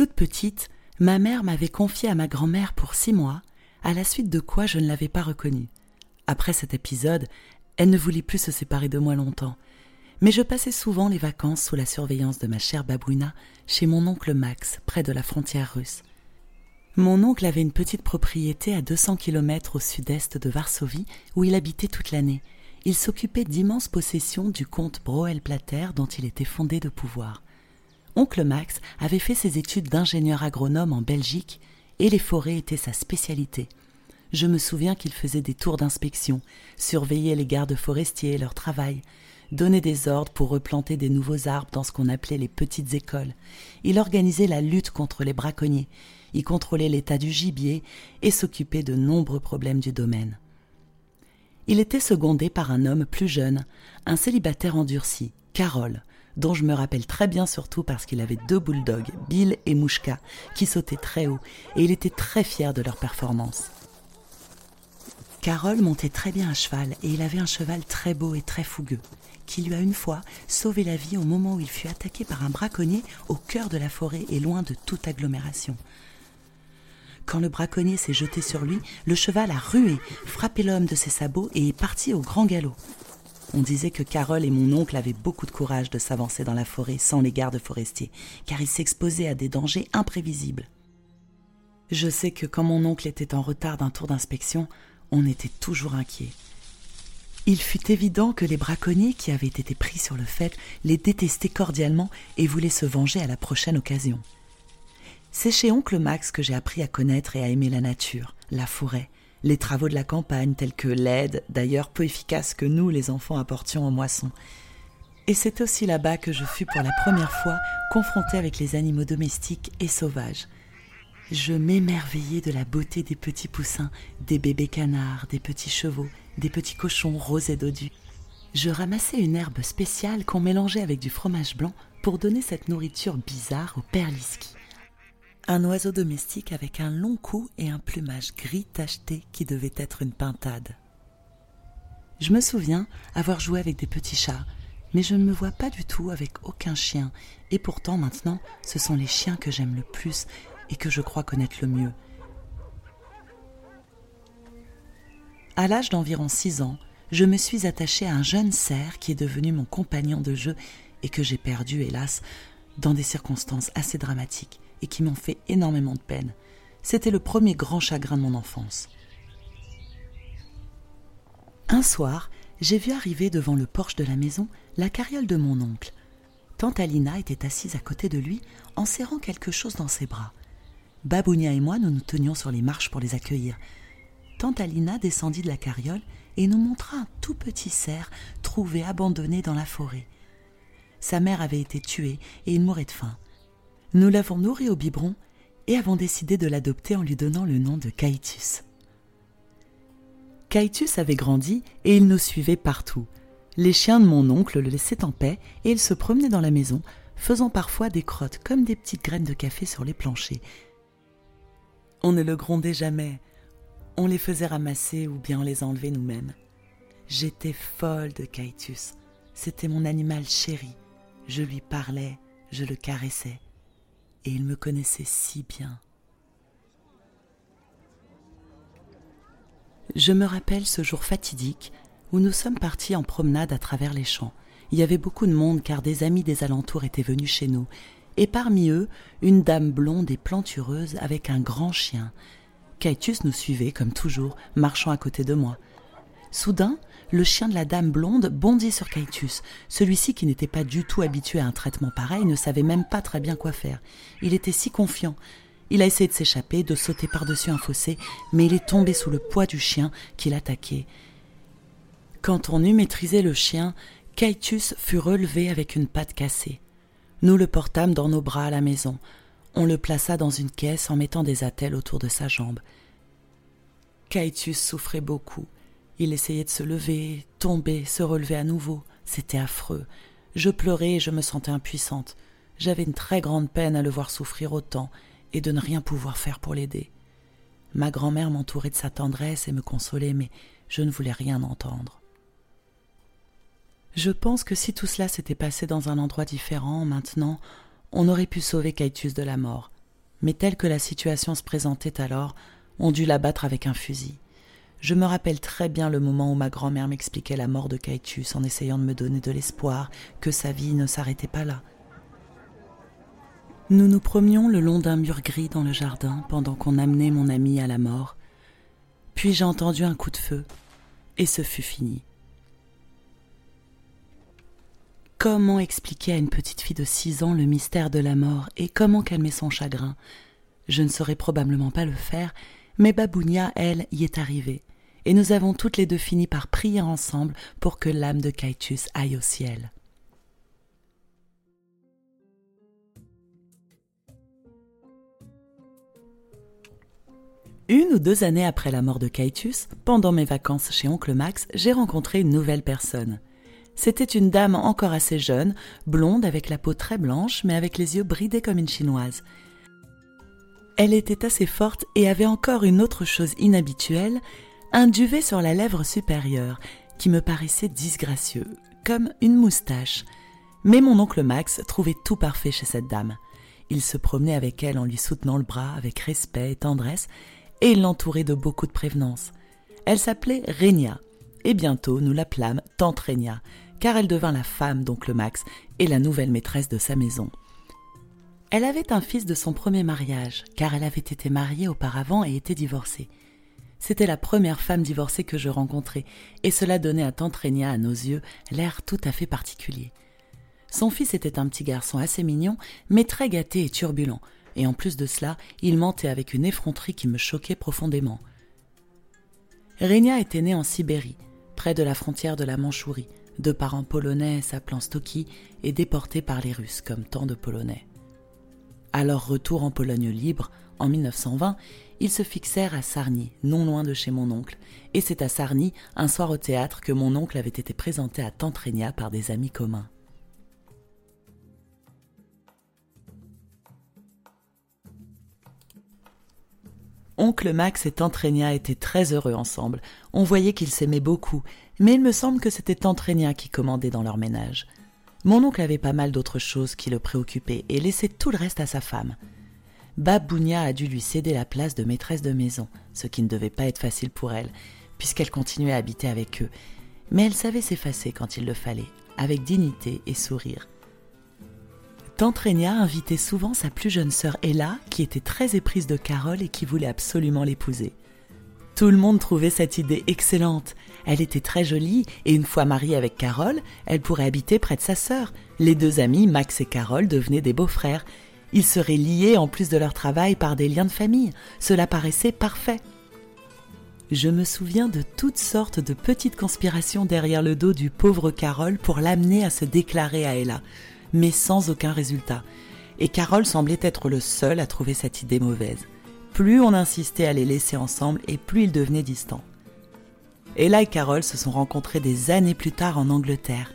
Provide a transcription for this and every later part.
Toute petite, ma mère m'avait confiée à ma grand-mère pour six mois, à la suite de quoi je ne l'avais pas reconnue. Après cet épisode, elle ne voulait plus se séparer de moi longtemps, mais je passais souvent les vacances sous la surveillance de ma chère Babouina chez mon oncle Max, près de la frontière russe. Mon oncle avait une petite propriété à 200 km au sud-est de Varsovie où il habitait toute l'année. Il s'occupait d'immenses possessions du comte Broel-Plater dont il était fondé de pouvoir. Oncle Max avait fait ses études d'ingénieur agronome en Belgique et les forêts étaient sa spécialité. Je me souviens qu'il faisait des tours d'inspection, surveillait les gardes forestiers et leur travail, donnait des ordres pour replanter des nouveaux arbres dans ce qu'on appelait les petites écoles. Il organisait la lutte contre les braconniers, y contrôlait l'état du gibier et s'occupait de nombreux problèmes du domaine. Il était secondé par un homme plus jeune, un célibataire endurci, Carole, dont je me rappelle très bien surtout parce qu'il avait deux bulldogs, Bill et Mouchka, qui sautaient très haut, et il était très fier de leur performance. Carole montait très bien à cheval, et il avait un cheval très beau et très fougueux, qui lui a une fois sauvé la vie au moment où il fut attaqué par un braconnier au cœur de la forêt et loin de toute agglomération. Quand le braconnier s'est jeté sur lui, le cheval a rué, frappé l'homme de ses sabots et est parti au grand galop. On disait que Carole et mon oncle avaient beaucoup de courage de s'avancer dans la forêt sans les gardes forestiers, car ils s'exposaient à des dangers imprévisibles. Je sais que quand mon oncle était en retard d'un tour d'inspection, on était toujours inquiet. Il fut évident que les braconniers qui avaient été pris sur le fait les détestaient cordialement et voulaient se venger à la prochaine occasion. C'est chez oncle Max que j'ai appris à connaître et à aimer la nature, la forêt, les travaux de la campagne tels que l'aide, d'ailleurs peu efficace que nous les enfants apportions en moisson. Et c'est aussi là-bas que je fus pour la première fois confrontée avec les animaux domestiques et sauvages. Je m'émerveillais de la beauté des petits poussins, des bébés canards, des petits chevaux, des petits cochons roses et dodus. Je ramassais une herbe spéciale qu'on mélangeait avec du fromage blanc pour donner cette nourriture bizarre au perliski un oiseau domestique avec un long cou et un plumage gris tacheté qui devait être une pintade. Je me souviens avoir joué avec des petits chats, mais je ne me vois pas du tout avec aucun chien, et pourtant maintenant ce sont les chiens que j'aime le plus et que je crois connaître le mieux. À l'âge d'environ six ans, je me suis attachée à un jeune cerf qui est devenu mon compagnon de jeu et que j'ai perdu, hélas, dans des circonstances assez dramatiques et qui m'ont fait énormément de peine. C'était le premier grand chagrin de mon enfance. Un soir, j'ai vu arriver devant le porche de la maison la carriole de mon oncle. Tante Alina était assise à côté de lui en serrant quelque chose dans ses bras. Babounia et moi nous nous tenions sur les marches pour les accueillir. Tante Alina descendit de la carriole et nous montra un tout petit cerf trouvé abandonné dans la forêt. Sa mère avait été tuée et il mourait de faim. Nous l'avons nourri au biberon et avons décidé de l'adopter en lui donnant le nom de Caïtus. Caïtus avait grandi et il nous suivait partout. Les chiens de mon oncle le laissaient en paix et il se promenait dans la maison, faisant parfois des crottes comme des petites graines de café sur les planchers. On ne le grondait jamais, on les faisait ramasser ou bien les enlevait nous-mêmes. J'étais folle de Caïtus. C'était mon animal chéri. Je lui parlais, je le caressais et il me connaissait si bien. Je me rappelle ce jour fatidique où nous sommes partis en promenade à travers les champs. Il y avait beaucoup de monde car des amis des alentours étaient venus chez nous, et parmi eux une dame blonde et plantureuse avec un grand chien. Caetus nous suivait comme toujours, marchant à côté de moi. Soudain, le chien de la dame blonde bondit sur Caïtus. Celui-ci, qui n'était pas du tout habitué à un traitement pareil, ne savait même pas très bien quoi faire. Il était si confiant. Il a essayé de s'échapper, de sauter par-dessus un fossé, mais il est tombé sous le poids du chien qui l'attaquait. Quand on eut maîtrisé le chien, Caïtus fut relevé avec une patte cassée. Nous le portâmes dans nos bras à la maison. On le plaça dans une caisse en mettant des attelles autour de sa jambe. Caïtus souffrait beaucoup. Il essayait de se lever, tomber, se relever à nouveau. C'était affreux. Je pleurais et je me sentais impuissante. J'avais une très grande peine à le voir souffrir autant et de ne rien pouvoir faire pour l'aider. Ma grand-mère m'entourait de sa tendresse et me consolait, mais je ne voulais rien entendre. Je pense que si tout cela s'était passé dans un endroit différent, maintenant, on aurait pu sauver Caïtus de la mort. Mais telle que la situation se présentait alors, on dut l'abattre avec un fusil. Je me rappelle très bien le moment où ma grand-mère m'expliquait la mort de Caetus en essayant de me donner de l'espoir que sa vie ne s'arrêtait pas là. Nous nous promenions le long d'un mur gris dans le jardin pendant qu'on amenait mon ami à la mort. Puis j'ai entendu un coup de feu, et ce fut fini. Comment expliquer à une petite fille de six ans le mystère de la mort et comment calmer son chagrin? Je ne saurais probablement pas le faire, mais Babounia, elle, y est arrivée, et nous avons toutes les deux fini par prier ensemble pour que l'âme de Caetus aille au ciel. Une ou deux années après la mort de Caetus, pendant mes vacances chez Oncle Max, j'ai rencontré une nouvelle personne. C'était une dame encore assez jeune, blonde avec la peau très blanche mais avec les yeux bridés comme une chinoise. Elle était assez forte et avait encore une autre chose inhabituelle, un duvet sur la lèvre supérieure qui me paraissait disgracieux, comme une moustache. Mais mon oncle Max trouvait tout parfait chez cette dame. Il se promenait avec elle en lui soutenant le bras avec respect et tendresse, et l'entourait de beaucoup de prévenance. Elle s'appelait Régna, et bientôt nous l'appelâmes Tante Régna, car elle devint la femme d'oncle Max et la nouvelle maîtresse de sa maison. Elle avait un fils de son premier mariage, car elle avait été mariée auparavant et était divorcée. C'était la première femme divorcée que je rencontrais, et cela donnait à Tante Régna, à nos yeux, l'air tout à fait particulier. Son fils était un petit garçon assez mignon, mais très gâté et turbulent, et en plus de cela, il mentait avec une effronterie qui me choquait profondément. Régna était née en Sibérie, près de la frontière de la Mandchourie, de parents polonais s'appelant Stoki et déportés par les Russes comme tant de Polonais. À leur retour en Pologne libre, en 1920, ils se fixèrent à Sarny, non loin de chez mon oncle, et c'est à Sarny, un soir au théâtre, que mon oncle avait été présenté à Tante par des amis communs. Oncle Max et Tante étaient très heureux ensemble. On voyait qu'ils s'aimaient beaucoup, mais il me semble que c'était Tante qui commandait dans leur ménage. Mon oncle avait pas mal d'autres choses qui le préoccupaient et laissait tout le reste à sa femme. Babounia a dû lui céder la place de maîtresse de maison, ce qui ne devait pas être facile pour elle, puisqu'elle continuait à habiter avec eux. Mais elle savait s'effacer quand il le fallait, avec dignité et sourire. Tante Régna invitait souvent sa plus jeune sœur Ella, qui était très éprise de Carole et qui voulait absolument l'épouser. Tout le monde trouvait cette idée excellente. Elle était très jolie et une fois mariée avec Carole, elle pourrait habiter près de sa sœur. Les deux amis, Max et Carole, devenaient des beaux-frères. Ils seraient liés en plus de leur travail par des liens de famille. Cela paraissait parfait. Je me souviens de toutes sortes de petites conspirations derrière le dos du pauvre Carole pour l'amener à se déclarer à Ella mais sans aucun résultat. Et Carole semblait être le seul à trouver cette idée mauvaise. Plus on insistait à les laisser ensemble et plus ils devenaient distants. Ella et Carole se sont rencontrés des années plus tard en Angleterre.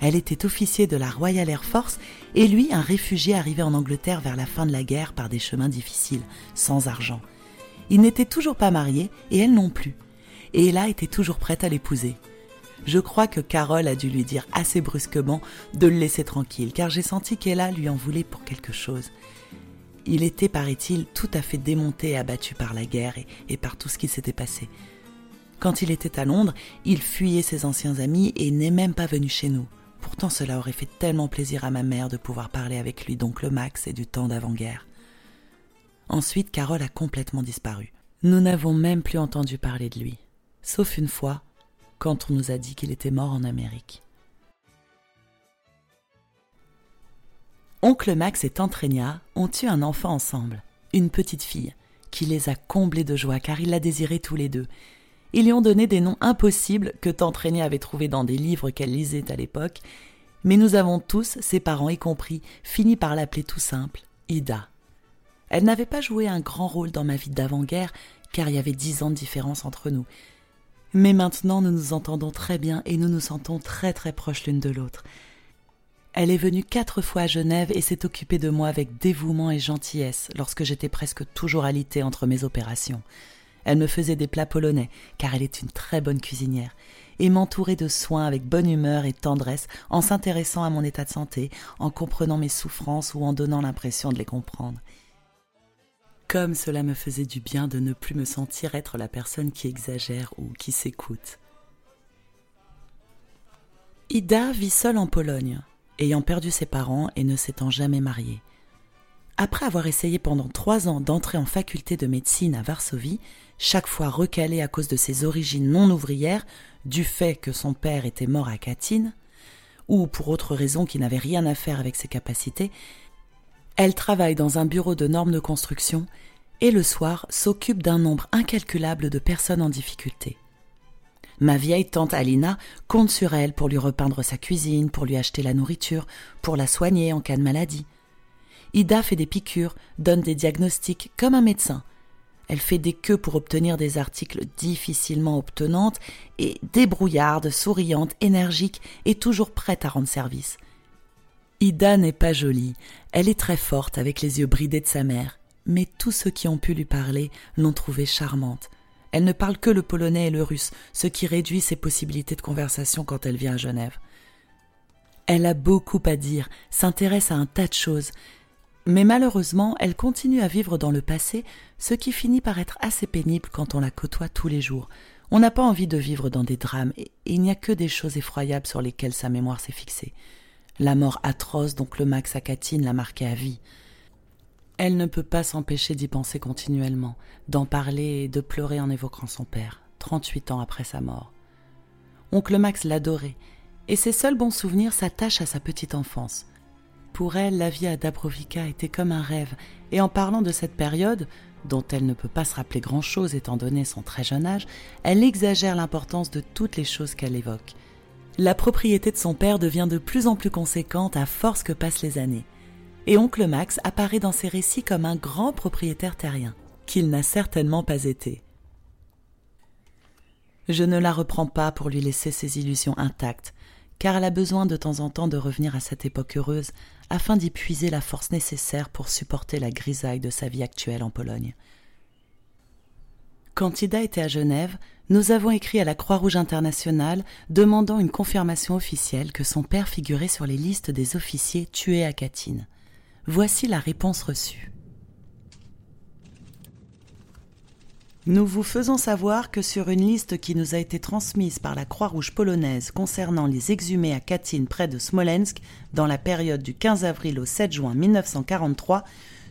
Elle était officier de la Royal Air Force et lui un réfugié arrivé en Angleterre vers la fin de la guerre par des chemins difficiles, sans argent. Il n'était toujours pas marié et elle non plus. Et Ella était toujours prête à l'épouser je crois que Carole a dû lui dire assez brusquement de le laisser tranquille, car j'ai senti qu'Ella lui en voulait pour quelque chose. Il était, paraît-il, tout à fait démonté et abattu par la guerre et par tout ce qui s'était passé. Quand il était à Londres, il fuyait ses anciens amis et n'est même pas venu chez nous. Pourtant cela aurait fait tellement plaisir à ma mère de pouvoir parler avec lui d'oncle Max et du temps d'avant-guerre. Ensuite, Carole a complètement disparu. Nous n'avons même plus entendu parler de lui. Sauf une fois, quand on nous a dit qu'il était mort en Amérique. Oncle Max et Tante ont eu un enfant ensemble, une petite fille, qui les a comblés de joie car ils la désiraient tous les deux. Ils lui ont donné des noms impossibles que Tante avait trouvés dans des livres qu'elle lisait à l'époque, mais nous avons tous, ses parents y compris, fini par l'appeler tout simple Ida. Elle n'avait pas joué un grand rôle dans ma vie d'avant-guerre, car il y avait dix ans de différence entre nous, mais maintenant nous nous entendons très bien et nous nous sentons très très proches l'une de l'autre. Elle est venue quatre fois à Genève et s'est occupée de moi avec dévouement et gentillesse lorsque j'étais presque toujours alitée entre mes opérations. Elle me faisait des plats polonais, car elle est une très bonne cuisinière, et m'entourait de soins avec bonne humeur et tendresse en s'intéressant à mon état de santé, en comprenant mes souffrances ou en donnant l'impression de les comprendre. Comme cela me faisait du bien de ne plus me sentir être la personne qui exagère ou qui s'écoute. Ida vit seule en Pologne, ayant perdu ses parents et ne s'étant jamais mariée. Après avoir essayé pendant trois ans d'entrer en faculté de médecine à Varsovie, chaque fois recalée à cause de ses origines non ouvrières, du fait que son père était mort à Katyn, ou pour autre raison qui n'avait rien à faire avec ses capacités, elle travaille dans un bureau de normes de construction et le soir s'occupe d'un nombre incalculable de personnes en difficulté. Ma vieille tante Alina compte sur elle pour lui repeindre sa cuisine, pour lui acheter la nourriture, pour la soigner en cas de maladie. Ida fait des piqûres, donne des diagnostics comme un médecin. Elle fait des queues pour obtenir des articles difficilement obtenantes et débrouillarde, souriante, énergique et toujours prête à rendre service. Ida n'est pas jolie, elle est très forte avec les yeux bridés de sa mère, mais tous ceux qui ont pu lui parler l'ont trouvée charmante. Elle ne parle que le polonais et le russe, ce qui réduit ses possibilités de conversation quand elle vient à Genève. Elle a beaucoup à dire, s'intéresse à un tas de choses, mais malheureusement, elle continue à vivre dans le passé, ce qui finit par être assez pénible quand on la côtoie tous les jours. On n'a pas envie de vivre dans des drames, et il n'y a que des choses effroyables sur lesquelles sa mémoire s'est fixée la mort atroce dont le Max Akatine l'a marqué à vie. Elle ne peut pas s'empêcher d'y penser continuellement, d'en parler et de pleurer en évoquant son père, 38 ans après sa mort. Oncle Max l'adorait, et ses seuls bons souvenirs s'attachent à sa petite enfance. Pour elle, la vie à Dabrovica était comme un rêve, et en parlant de cette période, dont elle ne peut pas se rappeler grand-chose étant donné son très jeune âge, elle exagère l'importance de toutes les choses qu'elle évoque la propriété de son père devient de plus en plus conséquente à force que passent les années. Et oncle Max apparaît dans ses récits comme un grand propriétaire terrien, qu'il n'a certainement pas été. Je ne la reprends pas pour lui laisser ses illusions intactes, car elle a besoin de temps en temps de revenir à cette époque heureuse afin d'y puiser la force nécessaire pour supporter la grisaille de sa vie actuelle en Pologne. Quand Ida était à Genève, nous avons écrit à la Croix-Rouge internationale demandant une confirmation officielle que son père figurait sur les listes des officiers tués à Katyn. Voici la réponse reçue. Nous vous faisons savoir que sur une liste qui nous a été transmise par la Croix-Rouge polonaise concernant les exhumés à Katyn près de Smolensk dans la période du 15 avril au 7 juin 1943,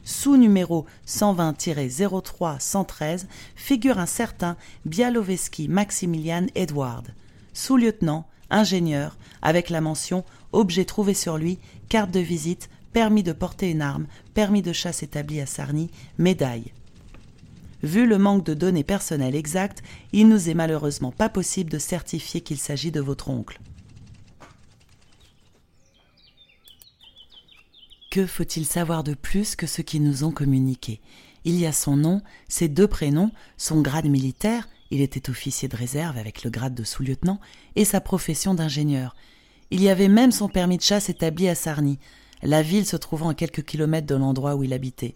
sous numéro 120-03-113, figure un certain Bialoveski Maximilian Edward, sous-lieutenant, ingénieur, avec la mention objet trouvé sur lui, carte de visite, permis de porter une arme, permis de chasse établi à Sarny, médaille. Vu le manque de données personnelles exactes, il nous est malheureusement pas possible de certifier qu'il s'agit de votre oncle. Que faut-il savoir de plus que ce qu'ils nous ont communiqué? Il y a son nom, ses deux prénoms, son grade militaire, il était officier de réserve avec le grade de sous-lieutenant, et sa profession d'ingénieur. Il y avait même son permis de chasse établi à Sarny, la ville se trouvant à quelques kilomètres de l'endroit où il habitait.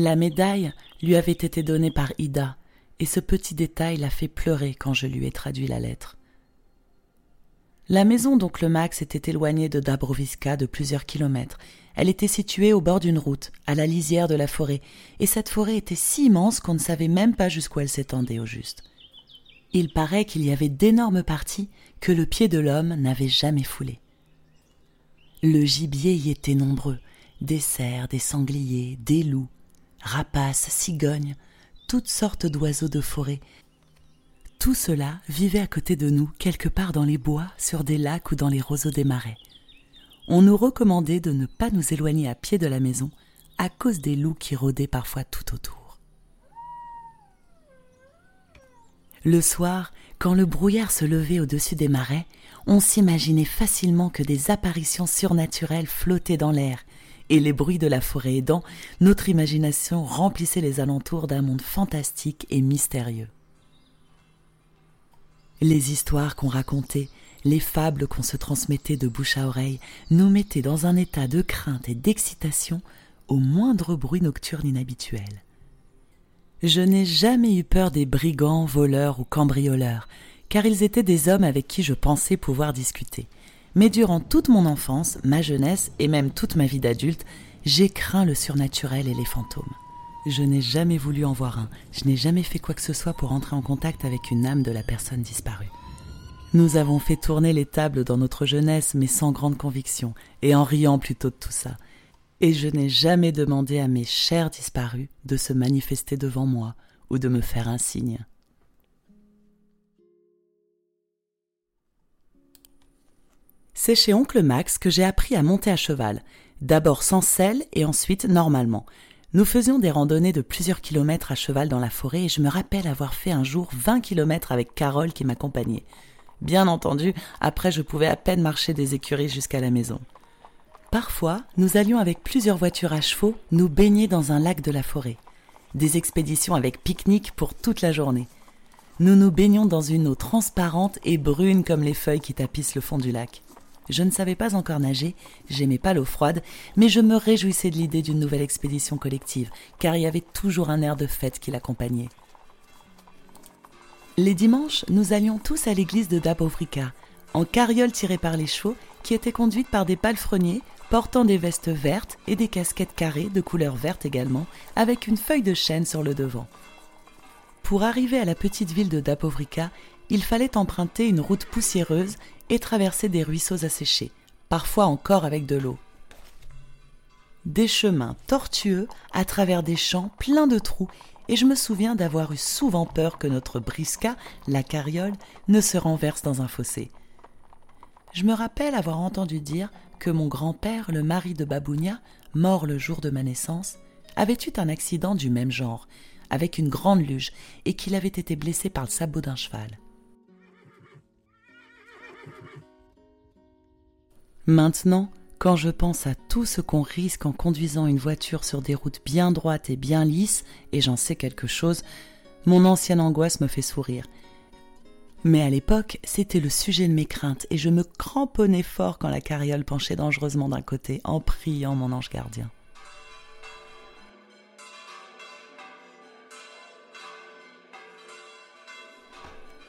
La médaille lui avait été donnée par Ida, et ce petit détail l'a fait pleurer quand je lui ai traduit la lettre. La maison d'oncle Max était éloignée de Dabroviska de plusieurs kilomètres. Elle était située au bord d'une route, à la lisière de la forêt, et cette forêt était si immense qu'on ne savait même pas jusqu'où elle s'étendait au juste. Il paraît qu'il y avait d'énormes parties que le pied de l'homme n'avait jamais foulées. Le gibier y était nombreux, des cerfs, des sangliers, des loups, rapaces, cigognes, toutes sortes d'oiseaux de forêt, tout cela vivait à côté de nous, quelque part dans les bois, sur des lacs ou dans les roseaux des marais. On nous recommandait de ne pas nous éloigner à pied de la maison, à cause des loups qui rôdaient parfois tout autour. Le soir, quand le brouillard se levait au-dessus des marais, on s'imaginait facilement que des apparitions surnaturelles flottaient dans l'air, et les bruits de la forêt aidant, notre imagination remplissait les alentours d'un monde fantastique et mystérieux. Les histoires qu'on racontait, les fables qu'on se transmettait de bouche à oreille nous mettaient dans un état de crainte et d'excitation au moindre bruit nocturne inhabituel. Je n'ai jamais eu peur des brigands, voleurs ou cambrioleurs, car ils étaient des hommes avec qui je pensais pouvoir discuter. Mais durant toute mon enfance, ma jeunesse et même toute ma vie d'adulte, j'ai craint le surnaturel et les fantômes. Je n'ai jamais voulu en voir un, je n'ai jamais fait quoi que ce soit pour entrer en contact avec une âme de la personne disparue. Nous avons fait tourner les tables dans notre jeunesse, mais sans grande conviction, et en riant plutôt de tout ça. Et je n'ai jamais demandé à mes chers disparus de se manifester devant moi ou de me faire un signe. C'est chez oncle Max que j'ai appris à monter à cheval, d'abord sans selle et ensuite normalement. Nous faisions des randonnées de plusieurs kilomètres à cheval dans la forêt et je me rappelle avoir fait un jour 20 kilomètres avec Carole qui m'accompagnait. Bien entendu, après je pouvais à peine marcher des écuries jusqu'à la maison. Parfois, nous allions avec plusieurs voitures à chevaux nous baigner dans un lac de la forêt. Des expéditions avec pique-nique pour toute la journée. Nous nous baignions dans une eau transparente et brune comme les feuilles qui tapissent le fond du lac. Je ne savais pas encore nager, j'aimais pas l'eau froide, mais je me réjouissais de l'idée d'une nouvelle expédition collective, car il y avait toujours un air de fête qui l'accompagnait. Les dimanches, nous allions tous à l'église de Dabovrica, en carriole tirée par les chevaux, qui était conduite par des palefreniers portant des vestes vertes et des casquettes carrées de couleur verte également, avec une feuille de chêne sur le devant. Pour arriver à la petite ville de Dabovrica, il fallait emprunter une route poussiéreuse et traverser des ruisseaux asséchés, parfois encore avec de l'eau. Des chemins tortueux à travers des champs pleins de trous, et je me souviens d'avoir eu souvent peur que notre brisca, la carriole, ne se renverse dans un fossé. Je me rappelle avoir entendu dire que mon grand-père, le mari de Babounia, mort le jour de ma naissance, avait eu un accident du même genre, avec une grande luge, et qu'il avait été blessé par le sabot d'un cheval. Maintenant, quand je pense à tout ce qu'on risque en conduisant une voiture sur des routes bien droites et bien lisses, et j'en sais quelque chose, mon ancienne angoisse me fait sourire. Mais à l'époque, c'était le sujet de mes craintes, et je me cramponnais fort quand la carriole penchait dangereusement d'un côté, en priant mon ange gardien.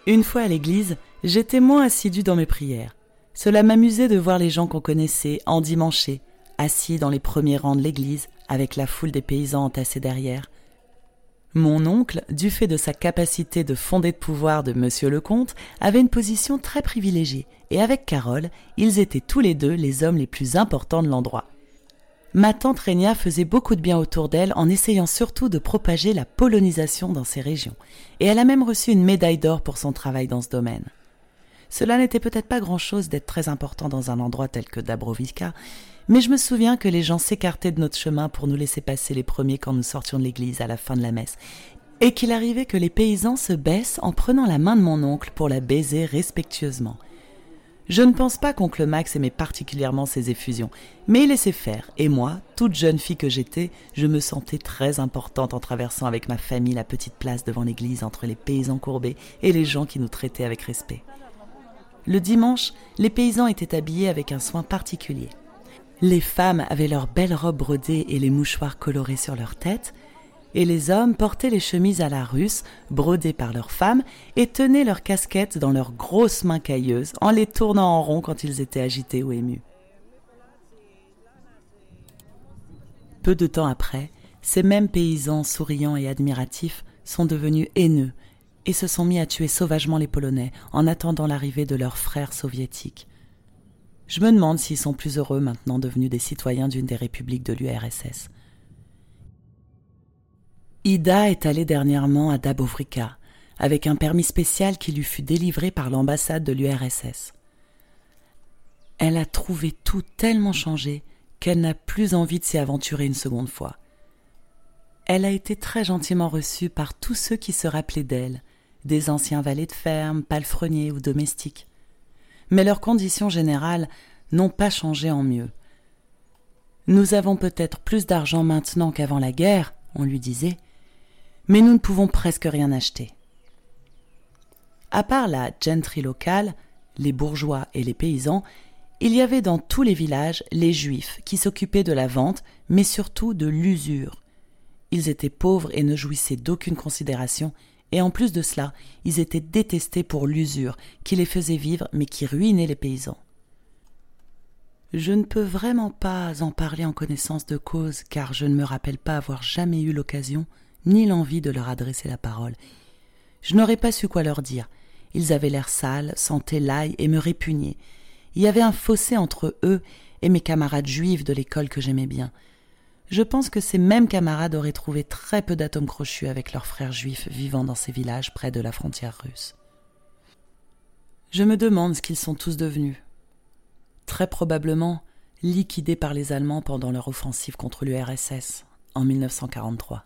Une fois à l'église, j'étais moins assidu dans mes prières. Cela m'amusait de voir les gens qu'on connaissait endimanchés, assis dans les premiers rangs de l'église, avec la foule des paysans entassés derrière. Mon oncle, du fait de sa capacité de fonder de pouvoir de monsieur le comte, avait une position très privilégiée, et avec Carole, ils étaient tous les deux les hommes les plus importants de l'endroit. Ma tante Régna faisait beaucoup de bien autour d'elle en essayant surtout de propager la polonisation dans ces régions, et elle a même reçu une médaille d'or pour son travail dans ce domaine. Cela n'était peut-être pas grand-chose d'être très important dans un endroit tel que Dabrovica, mais je me souviens que les gens s'écartaient de notre chemin pour nous laisser passer les premiers quand nous sortions de l'église à la fin de la messe, et qu'il arrivait que les paysans se baissent en prenant la main de mon oncle pour la baiser respectueusement. Je ne pense pas qu'oncle Max aimait particulièrement ces effusions, mais il laissait faire, et moi, toute jeune fille que j'étais, je me sentais très importante en traversant avec ma famille la petite place devant l'église entre les paysans courbés et les gens qui nous traitaient avec respect. Le dimanche, les paysans étaient habillés avec un soin particulier. Les femmes avaient leurs belles robes brodées et les mouchoirs colorés sur leur tête, et les hommes portaient les chemises à la russe, brodées par leurs femmes, et tenaient leurs casquettes dans leurs grosses mains cailleuses, en les tournant en rond quand ils étaient agités ou émus. Peu de temps après, ces mêmes paysans souriants et admiratifs sont devenus haineux et se sont mis à tuer sauvagement les Polonais en attendant l'arrivée de leurs frères soviétiques. Je me demande s'ils sont plus heureux maintenant devenus des citoyens d'une des républiques de l'URSS. Ida est allée dernièrement à Dabovrica avec un permis spécial qui lui fut délivré par l'ambassade de l'URSS. Elle a trouvé tout tellement changé qu'elle n'a plus envie de s'y aventurer une seconde fois. Elle a été très gentiment reçue par tous ceux qui se rappelaient d'elle, des anciens valets de ferme, palefreniers ou domestiques. Mais leurs conditions générales n'ont pas changé en mieux. Nous avons peut-être plus d'argent maintenant qu'avant la guerre, on lui disait, mais nous ne pouvons presque rien acheter. À part la gentry locale, les bourgeois et les paysans, il y avait dans tous les villages les juifs qui s'occupaient de la vente, mais surtout de l'usure. Ils étaient pauvres et ne jouissaient d'aucune considération, et en plus de cela, ils étaient détestés pour l'usure qui les faisait vivre mais qui ruinait les paysans. Je ne peux vraiment pas en parler en connaissance de cause, car je ne me rappelle pas avoir jamais eu l'occasion ni l'envie de leur adresser la parole. Je n'aurais pas su quoi leur dire. Ils avaient l'air sales, sentaient l'ail et me répugnaient. Il y avait un fossé entre eux et mes camarades juifs de l'école que j'aimais bien. Je pense que ces mêmes camarades auraient trouvé très peu d'atomes crochus avec leurs frères juifs vivant dans ces villages près de la frontière russe. Je me demande ce qu'ils sont tous devenus. Très probablement liquidés par les Allemands pendant leur offensive contre l'URSS en 1943.